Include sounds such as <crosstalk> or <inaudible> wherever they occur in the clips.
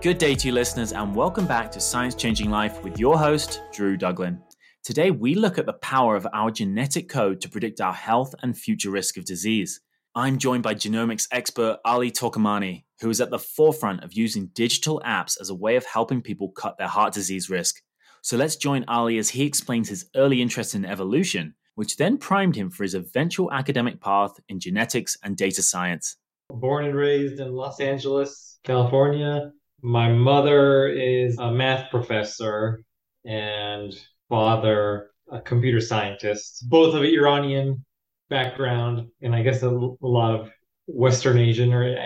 Good day to you, listeners, and welcome back to Science Changing Life with your host, Drew Duglin. Today, we look at the power of our genetic code to predict our health and future risk of disease. I'm joined by genomics expert Ali Torkamani, who is at the forefront of using digital apps as a way of helping people cut their heart disease risk. So let's join Ali as he explains his early interest in evolution, which then primed him for his eventual academic path in genetics and data science. Born and raised in Los Angeles, California, my mother is a math professor and father a computer scientist, both of Iranian background, and I guess a, a lot of Western Asian or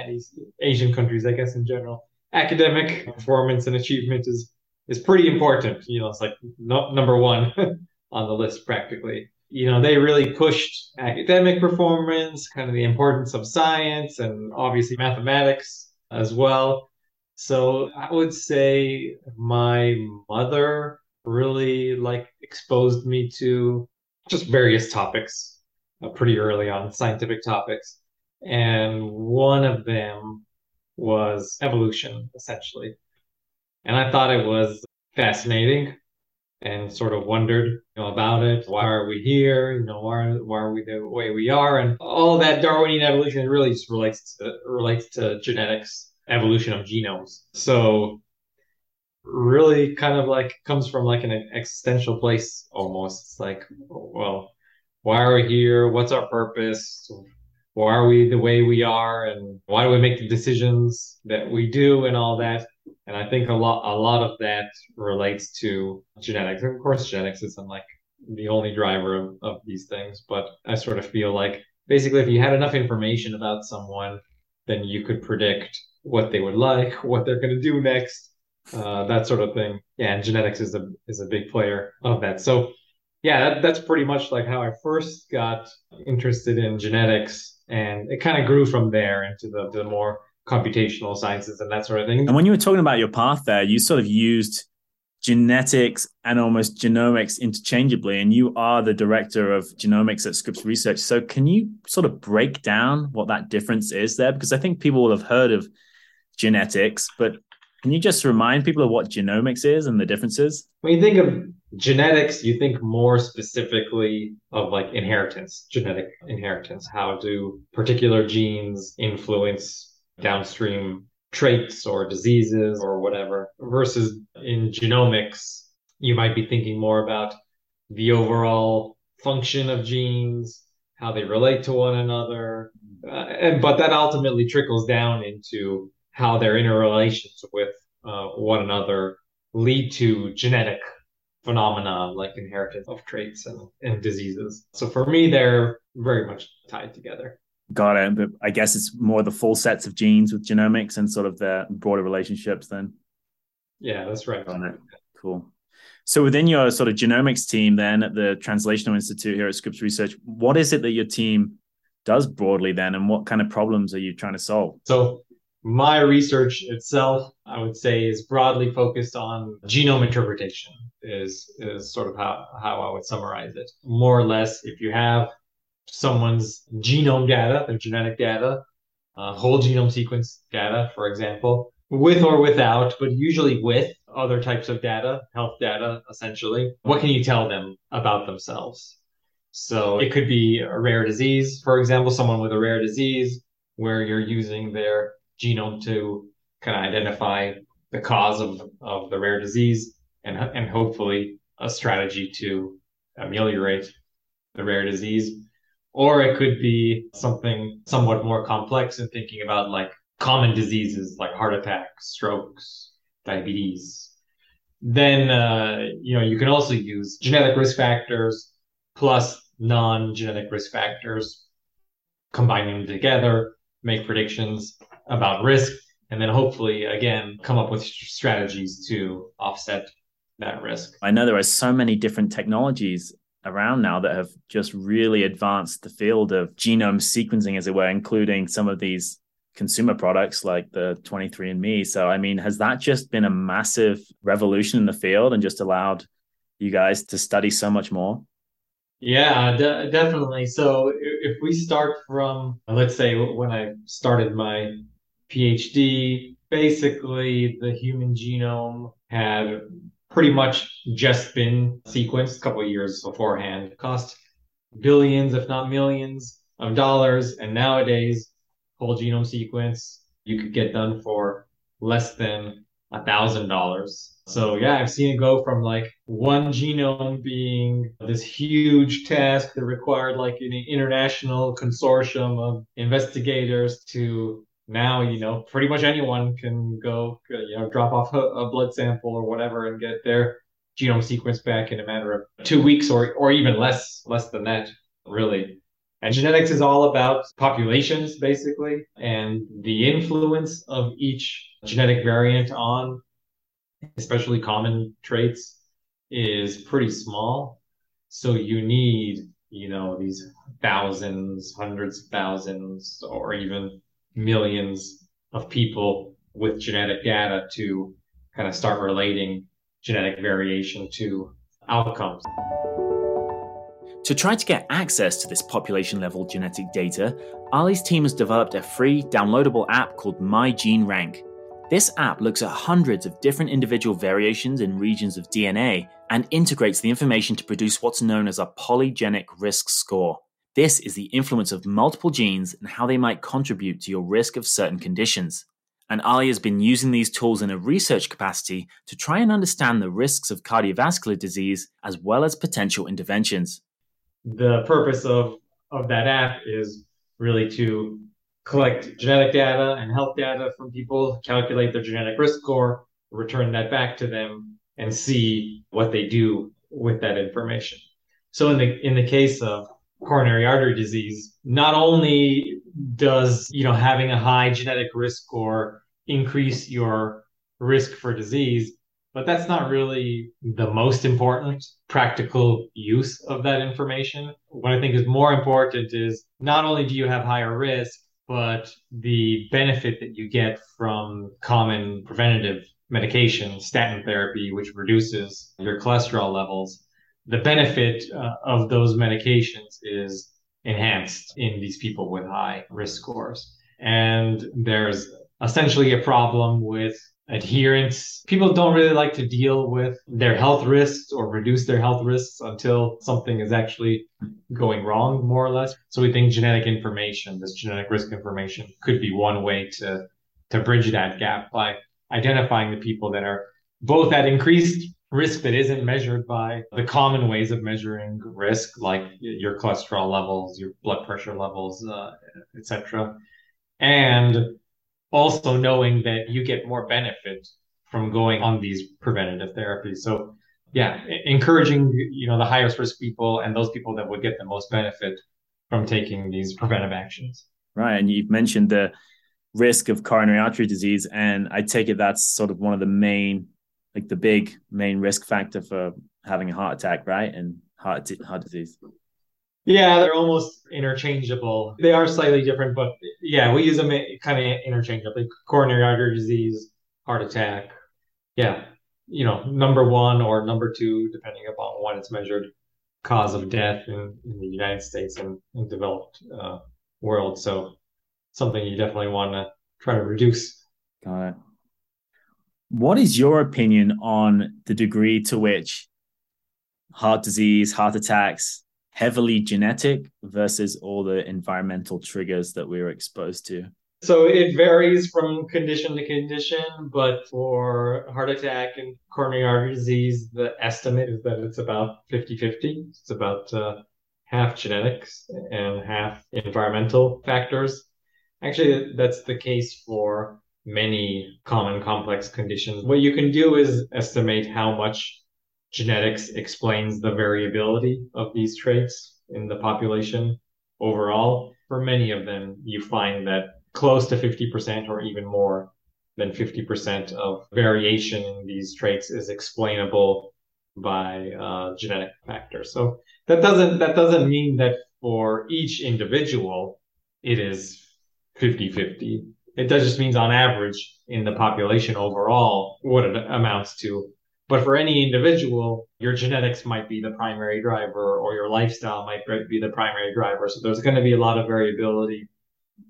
Asian countries, I guess in general. Academic performance and achievement is is pretty important. You know, it's like no, number one <laughs> on the list practically. You know, they really pushed academic performance, kind of the importance of science, and obviously mathematics as well. So I would say my mother really like exposed me to just various topics uh, pretty early on, scientific topics. And one of them was evolution, essentially. And I thought it was fascinating and sort of wondered you know, about it. Why are we here? You know, why, why are we the way we are? And all that Darwinian evolution really just relates to relates to genetics evolution of genomes. So really kind of like comes from like an existential place almost. It's like, well, why are we here? What's our purpose? Why are we the way we are? And why do we make the decisions that we do and all that? And I think a lot a lot of that relates to genetics. And of course, genetics isn't like the only driver of, of these things, but I sort of feel like basically if you had enough information about someone, then you could predict what they would like, what they're going to do next, uh, that sort of thing. Yeah, and genetics is a is a big player of that. So yeah, that, that's pretty much like how I first got interested in genetics, and it kind of grew from there into the the more computational sciences and that sort of thing. And when you were talking about your path there, you sort of used genetics and almost genomics interchangeably and you are the director of genomics at scripps research so can you sort of break down what that difference is there because i think people will have heard of genetics, but can you just remind people of what genomics is and the differences? When you think of genetics, you think more specifically of like inheritance, genetic inheritance. How do particular genes influence downstream traits or diseases or whatever? Versus in genomics, you might be thinking more about the overall function of genes, how they relate to one another. Uh, and, but that ultimately trickles down into how their interrelations with uh, one another lead to genetic phenomena like inheritance of traits and, and diseases. So for me, they're very much tied together. Got it. But I guess it's more the full sets of genes with genomics and sort of the broader relationships then. Yeah, that's right. Got it. Cool. So within your sort of genomics team then at the Translational Institute here at Scripps Research, what is it that your team does broadly then and what kind of problems are you trying to solve? So my research itself, I would say, is broadly focused on genome interpretation. Is is sort of how how I would summarize it. More or less, if you have someone's genome data, their genetic data, uh, whole genome sequence data, for example, with or without, but usually with other types of data, health data, essentially. What can you tell them about themselves? So it could be a rare disease, for example, someone with a rare disease where you're using their genome to kind of identify the cause of, of the rare disease and, and hopefully a strategy to ameliorate the rare disease. Or it could be something somewhat more complex in thinking about like common diseases like heart attacks, strokes, diabetes. Then, uh, you know, you can also use genetic risk factors plus non-genetic risk factors, combining them together, make predictions about risk, and then hopefully, again, come up with strategies to offset that risk. I know there are so many different technologies around now that have just really advanced the field of genome sequencing, as it were, including some of these consumer products like the 23andMe. So, I mean, has that just been a massive revolution in the field and just allowed you guys to study so much more? Yeah, de- definitely. So, if we start from, let's say, when I started my PhD basically the human genome had pretty much just been sequenced a couple years beforehand. It cost billions, if not millions, of dollars. And nowadays, whole genome sequence you could get done for less than a thousand dollars. So yeah, I've seen it go from like one genome being this huge task that required like an international consortium of investigators to now, you know, pretty much anyone can go, you know, drop off a, a blood sample or whatever and get their genome sequence back in a matter of two weeks or, or even less, less than that, really. And genetics is all about populations, basically, and the influence of each genetic variant on especially common traits is pretty small. So you need, you know, these thousands, hundreds of thousands, or even millions of people with genetic data to kind of start relating genetic variation to outcomes. To try to get access to this population level genetic data, Ali's team has developed a free downloadable app called MyGeneRank. This app looks at hundreds of different individual variations in regions of DNA and integrates the information to produce what's known as a polygenic risk score. This is the influence of multiple genes and how they might contribute to your risk of certain conditions. And Ali has been using these tools in a research capacity to try and understand the risks of cardiovascular disease as well as potential interventions. The purpose of, of that app is really to collect genetic data and health data from people, calculate their genetic risk score, return that back to them, and see what they do with that information. So in the in the case of coronary artery disease, not only does you know having a high genetic risk score increase your risk for disease, but that's not really the most important practical use of that information. What I think is more important is not only do you have higher risk, but the benefit that you get from common preventative medication, statin therapy, which reduces your cholesterol levels, the benefit uh, of those medications is enhanced in these people with high risk scores. And there's essentially a problem with adherence. People don't really like to deal with their health risks or reduce their health risks until something is actually going wrong, more or less. So we think genetic information, this genetic risk information, could be one way to to bridge that gap by identifying the people that are both at increased risk that isn't measured by the common ways of measuring risk, like your cholesterol levels, your blood pressure levels, uh, etc., and also knowing that you get more benefit from going on these preventative therapies. So yeah, encouraging you know the highest risk people and those people that would get the most benefit from taking these preventive actions. Right, and you've mentioned the risk of coronary artery disease, and I take it that's sort of one of the main, like the big main risk factor for having a heart attack, right, and heart heart disease. Yeah, they're almost interchangeable. They are slightly different, but yeah, we use them kind of interchangeably. Coronary artery disease, heart attack. Yeah, you know, number one or number two, depending upon when it's measured, cause of death in, in the United States and, and developed uh, world. So something you definitely want to try to reduce. Got it. What is your opinion on the degree to which heart disease, heart attacks, heavily genetic versus all the environmental triggers that we are exposed to? So it varies from condition to condition, but for heart attack and coronary artery disease, the estimate is that it's about 50 50. It's about uh, half genetics and half environmental factors. Actually, that's the case for many common complex conditions. What you can do is estimate how much genetics explains the variability of these traits in the population overall. For many of them, you find that close to 50% or even more than 50% of variation in these traits is explainable by uh, genetic factors. So that doesn't that doesn't mean that for each individual it is 50-50. It does just means on average in the population overall what it amounts to but for any individual, your genetics might be the primary driver or your lifestyle might be the primary driver. So there's going to be a lot of variability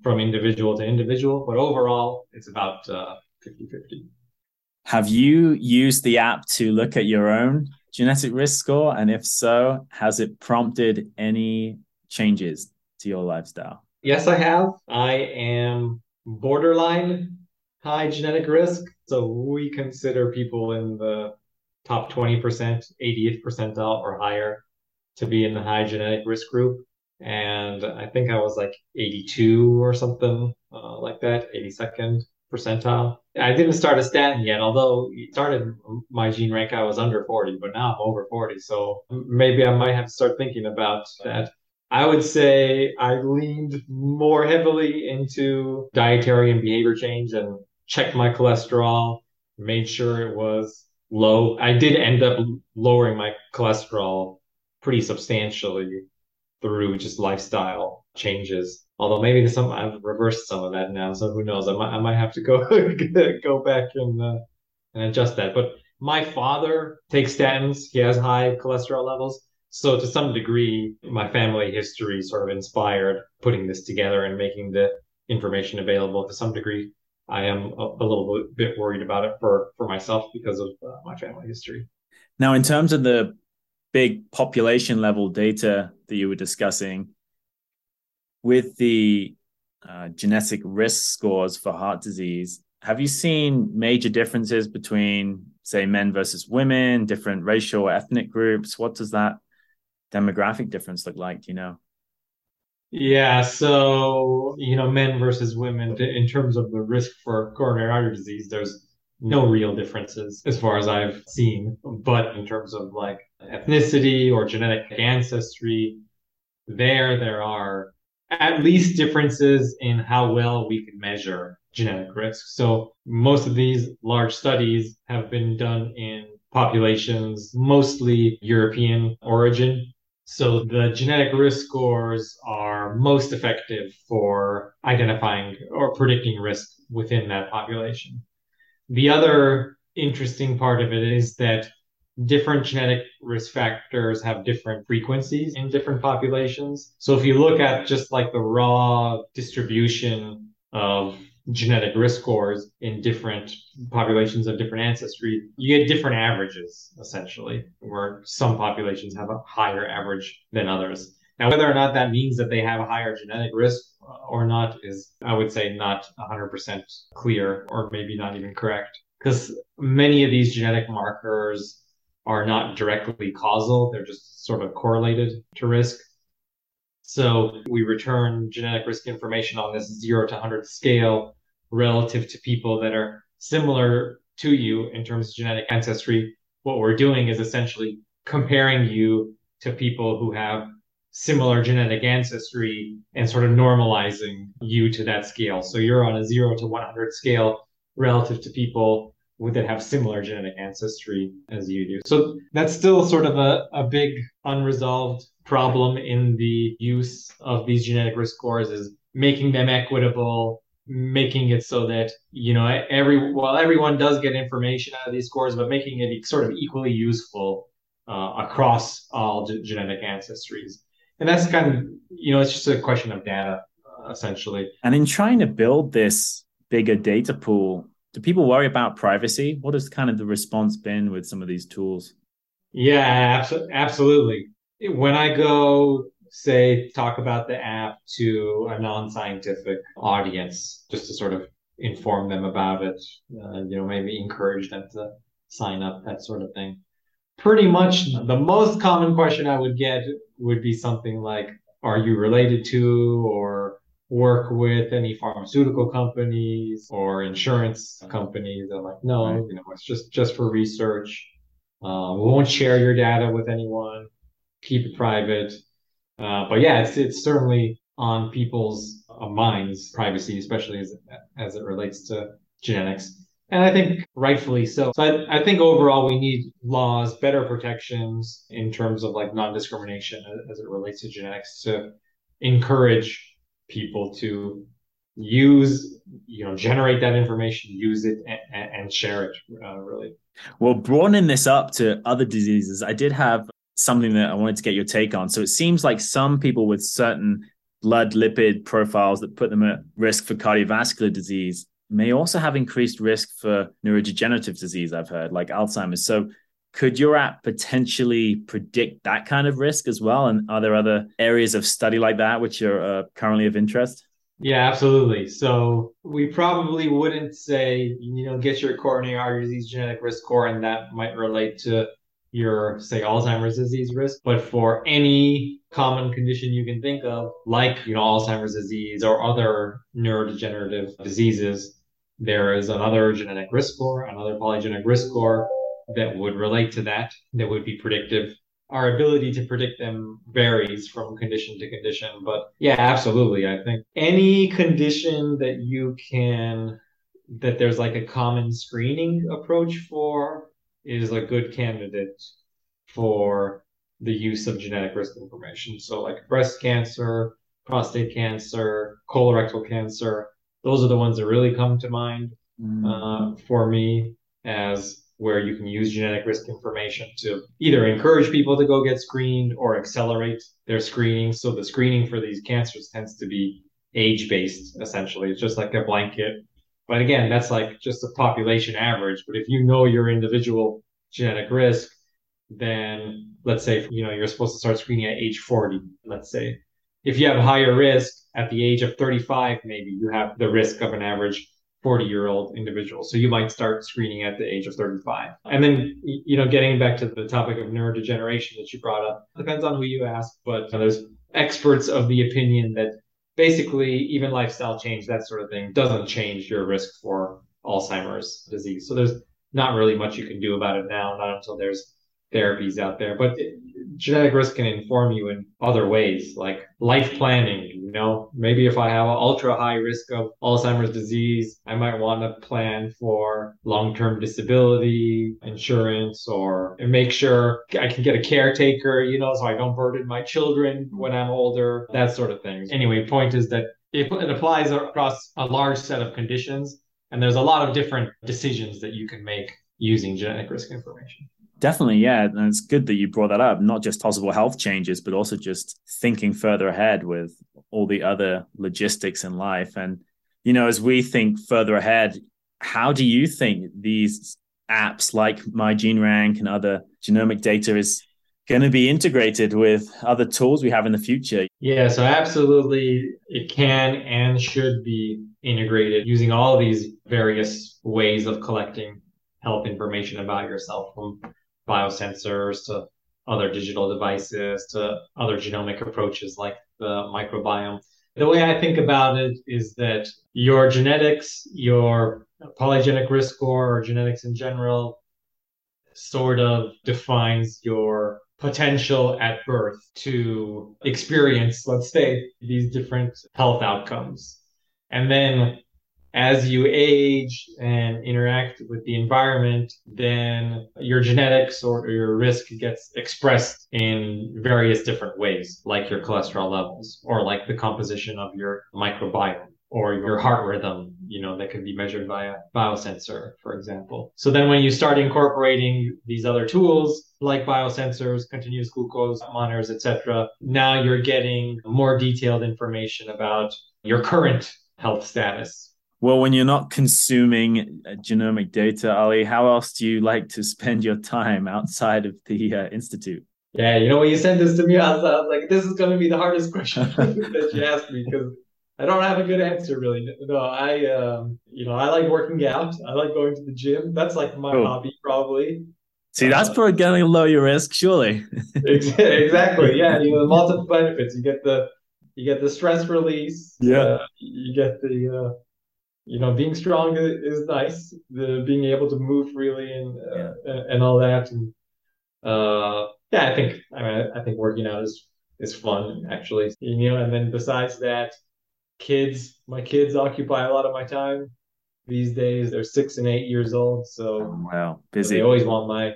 from individual to individual. But overall, it's about uh, 50 50. Have you used the app to look at your own genetic risk score? And if so, has it prompted any changes to your lifestyle? Yes, I have. I am borderline high genetic risk. So we consider people in the top 20%, 80th percentile or higher to be in the high genetic risk group. And I think I was like 82 or something uh, like that, 82nd percentile. I didn't start a statin yet, although started my gene rank, I was under 40, but now I'm over 40. So maybe I might have to start thinking about that. I would say I leaned more heavily into dietary and behavior change and checked my cholesterol, made sure it was low. I did end up lowering my cholesterol pretty substantially through just lifestyle changes. Although maybe some I've reversed some of that now, so who knows? I might I might have to go <laughs> go back and uh, and adjust that. But my father takes statins. He has high cholesterol levels. So to some degree, my family history sort of inspired putting this together and making the information available. To some degree, I am a, a little bit worried about it for for myself because of uh, my family history. Now, in terms of the big population level data that you were discussing, with the uh, genetic risk scores for heart disease, have you seen major differences between, say, men versus women, different racial or ethnic groups? What does that demographic difference look like? You know? Yeah, so you know, men versus women in terms of the risk for coronary artery disease, there's no real differences as far as I've seen. But in terms of like ethnicity or genetic ancestry, there there are at least differences in how well we can measure genetic risk. So most of these large studies have been done in populations mostly European origin so the genetic risk scores are most effective for identifying or predicting risk within that population. The other interesting part of it is that different genetic risk factors have different frequencies in different populations. So if you look at just like the raw distribution of genetic risk scores in different populations of different ancestry, you get different averages essentially, where some populations have a higher average than others. Now, whether or not that means that they have a higher genetic risk uh, or not is, I would say, not 100% clear or maybe not even correct because many of these genetic markers are not directly causal, they're just sort of correlated to risk. So we return genetic risk information on this zero to 100 scale relative to people that are similar to you in terms of genetic ancestry. What we're doing is essentially comparing you to people who have similar genetic ancestry and sort of normalizing you to that scale. So you're on a zero to 100 scale relative to people that have similar genetic ancestry as you do. So that's still sort of a, a big unresolved problem in the use of these genetic risk scores is making them equitable, making it so that, you know, every well, everyone does get information out of these scores, but making it sort of equally useful uh, across all g- genetic ancestries. And that's kind of, you know, it's just a question of data, uh, essentially. And in trying to build this bigger data pool, do people worry about privacy? What has kind of the response been with some of these tools? Yeah, abso- absolutely. When I go, say, talk about the app to a non-scientific audience, just to sort of inform them about it, uh, you know, maybe encourage them to sign up, that sort of thing. Pretty much the most common question I would get would be something like, "Are you related to or work with any pharmaceutical companies or insurance companies. I'm like, no, right. you know, it's just just for research. Uh, we won't share your data with anyone. Keep it private. Uh, but yeah, it's it's certainly on people's uh, minds privacy, especially as as it relates to genetics. And I think rightfully so. So I, I think overall we need laws, better protections in terms of like non-discrimination as it relates to genetics to encourage people to use you know generate that information use it and, and share it uh, really well broadening this up to other diseases i did have something that i wanted to get your take on so it seems like some people with certain blood lipid profiles that put them at risk for cardiovascular disease may also have increased risk for neurodegenerative disease, I've heard, like Alzheimer's. So, could your app potentially predict that kind of risk as well? And are there other areas of study like that which are uh, currently of interest? Yeah, absolutely. So we probably wouldn't say, you know, get your coronary artery disease genetic risk score, and that might relate to your, say, Alzheimer's disease risk. But for any common condition you can think of, like, you know, Alzheimer's disease or other neurodegenerative diseases, there is another genetic risk score, another polygenic risk score that would relate to that, that would be predictive our ability to predict them varies from condition to condition. But yeah, absolutely. I think any condition that you can, that there's like a common screening approach for is a good candidate for the use of genetic risk information. So, like breast cancer, prostate cancer, colorectal cancer, those are the ones that really come to mind mm. uh, for me as where you can use genetic risk information to either encourage people to go get screened or accelerate their screening. So the screening for these cancers tends to be age based, essentially. It's just like a blanket. But again, that's like just a population average. But if you know your individual genetic risk, then let's say, you know, you're supposed to start screening at age 40, let's say. If you have higher risk at the age of 35, maybe you have the risk of an average 40 year old individual. So you might start screening at the age of 35. And then, you know, getting back to the topic of neurodegeneration that you brought up, depends on who you ask, but there's experts of the opinion that basically even lifestyle change, that sort of thing, doesn't change your risk for Alzheimer's disease. So there's not really much you can do about it now, not until there's therapies out there. But genetic risk can inform you in other ways, like life planning. You know, maybe if I have an ultra high risk of Alzheimer's disease, I might want to plan for long term disability insurance or make sure I can get a caretaker, you know, so I don't burden my children when I'm older, that sort of thing. Anyway, point is that it, it applies across a large set of conditions. And there's a lot of different decisions that you can make using genetic risk information. Definitely, yeah. And it's good that you brought that up, not just possible health changes, but also just thinking further ahead with all the other logistics in life. And, you know, as we think further ahead, how do you think these apps like MyGeneRank and other genomic data is going to be integrated with other tools we have in the future? Yeah, so absolutely it can and should be integrated using all these various ways of collecting health information about yourself from biosensors to other digital devices to other genomic approaches like the microbiome. The way I think about it is that your genetics, your polygenic risk score, or genetics in general, sort of defines your potential at birth to experience, let's say, these different health outcomes. And then as you age and interact with the environment, then your genetics or your risk gets expressed in various different ways, like your cholesterol levels or like the composition of your microbiome or your heart rhythm, you know, that can be measured by a biosensor, for example. So then when you start incorporating these other tools like biosensors, continuous glucose monitors, etc., now you're getting more detailed information about your current health status well, when you're not consuming uh, genomic data, Ali, how else do you like to spend your time outside of the uh, institute? Yeah, you know, when you sent this to me, I was, I was like, this is going to be the hardest question <laughs> that you asked me because I don't have a good answer really. No, I, um, you know, I like working out. I like going to the gym. That's like my cool. hobby, probably. See, that's uh, probably going to lower your risk, surely. <laughs> exactly. Yeah, you know, the multiple benefits. You get the you get the stress release. Yeah. Uh, you get the uh, you know, being strong is nice. The being able to move freely and uh, yeah. and all that, and uh, yeah, I think I mean I think working out is is fun actually. You know, and then besides that, kids, my kids occupy a lot of my time these days. They're six and eight years old, so oh, wow, busy. they always want my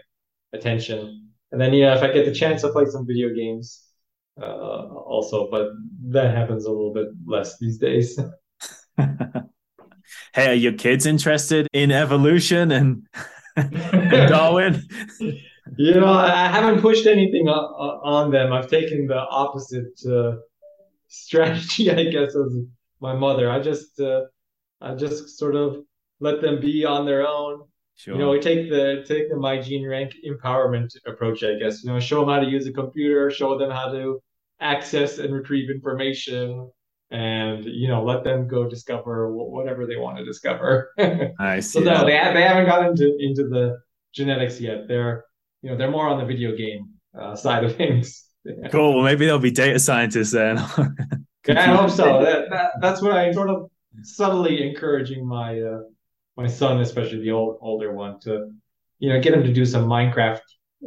attention. And then yeah, if I get the chance to play some video games, uh, also, but that happens a little bit less these days. <laughs> hey, are your kids interested in evolution and, <laughs> and Darwin? you know, I haven't pushed anything on them. I've taken the opposite uh, strategy, <laughs> I guess, as my mother. I just, uh, uh, just sort of let them be on their own. Sure. You know, we take the take the my gene rank empowerment approach, I guess. You know, show them how to use a computer, show them how to access and retrieve information, and you know, let them go discover whatever they want to discover. <laughs> I see. so no, they they haven't gotten into into the genetics yet. They're you know they're more on the video game uh, side of things. <laughs> Cool. Well, maybe they'll be data scientists then. <laughs> yeah, I hope so. That, that, that's what I'm sort of subtly encouraging my uh, my son, especially the old older one, to you know get him to do some Minecraft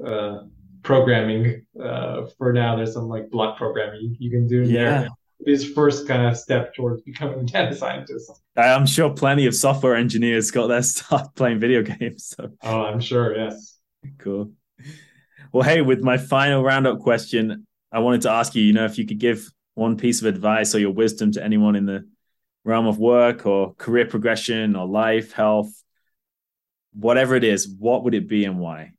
uh, programming. Uh, for now, there's some like block programming you, you can do yeah. there. His first kind of step towards becoming a data scientist. I'm sure plenty of software engineers got their <laughs> start playing video games. So. Oh, I'm sure. Yes. Cool. Well, hey, with my final roundup question, I wanted to ask you, you know, if you could give one piece of advice or your wisdom to anyone in the realm of work or career progression or life, health, whatever it is, what would it be and why?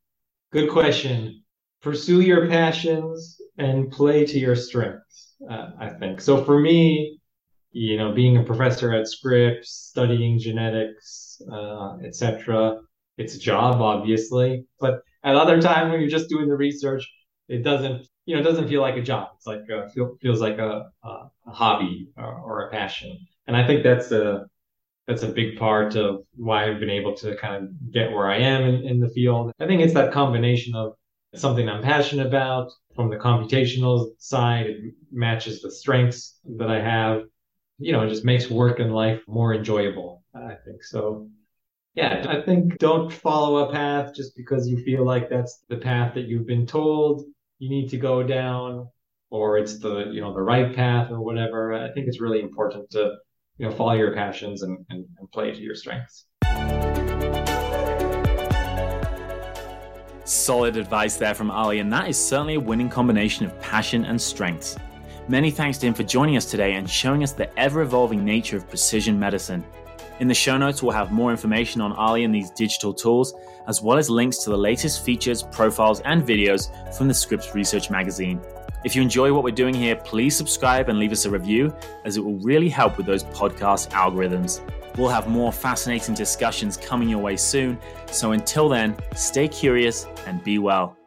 Good question. Pursue your passions and play to your strengths, uh, I think. So for me, you know, being a professor at Scripps, studying genetics, uh, etc., it's a job, obviously. But at other times when you're just doing the research, it doesn't, you know, it doesn't feel like a job. It's like a, feel, feels like a, a, a hobby or, or a passion and I think that's a that's a big part of why I've been able to kind of get where I am in, in the field. I think it's that combination of something I'm passionate about from the computational side. It matches the strengths that I have. You know, it just makes work and life more enjoyable. I think so. Yeah, I think don't follow a path just because you feel like that's the path that you've been told you need to go down or it's the, you know, the right path or whatever. I think it's really important to you know follow your passions and, and, and play to your strengths solid advice there from ali and that is certainly a winning combination of passion and strengths many thanks to him for joining us today and showing us the ever-evolving nature of precision medicine in the show notes, we'll have more information on Ali and these digital tools, as well as links to the latest features, profiles, and videos from the Scripps Research magazine. If you enjoy what we're doing here, please subscribe and leave us a review, as it will really help with those podcast algorithms. We'll have more fascinating discussions coming your way soon. So until then, stay curious and be well.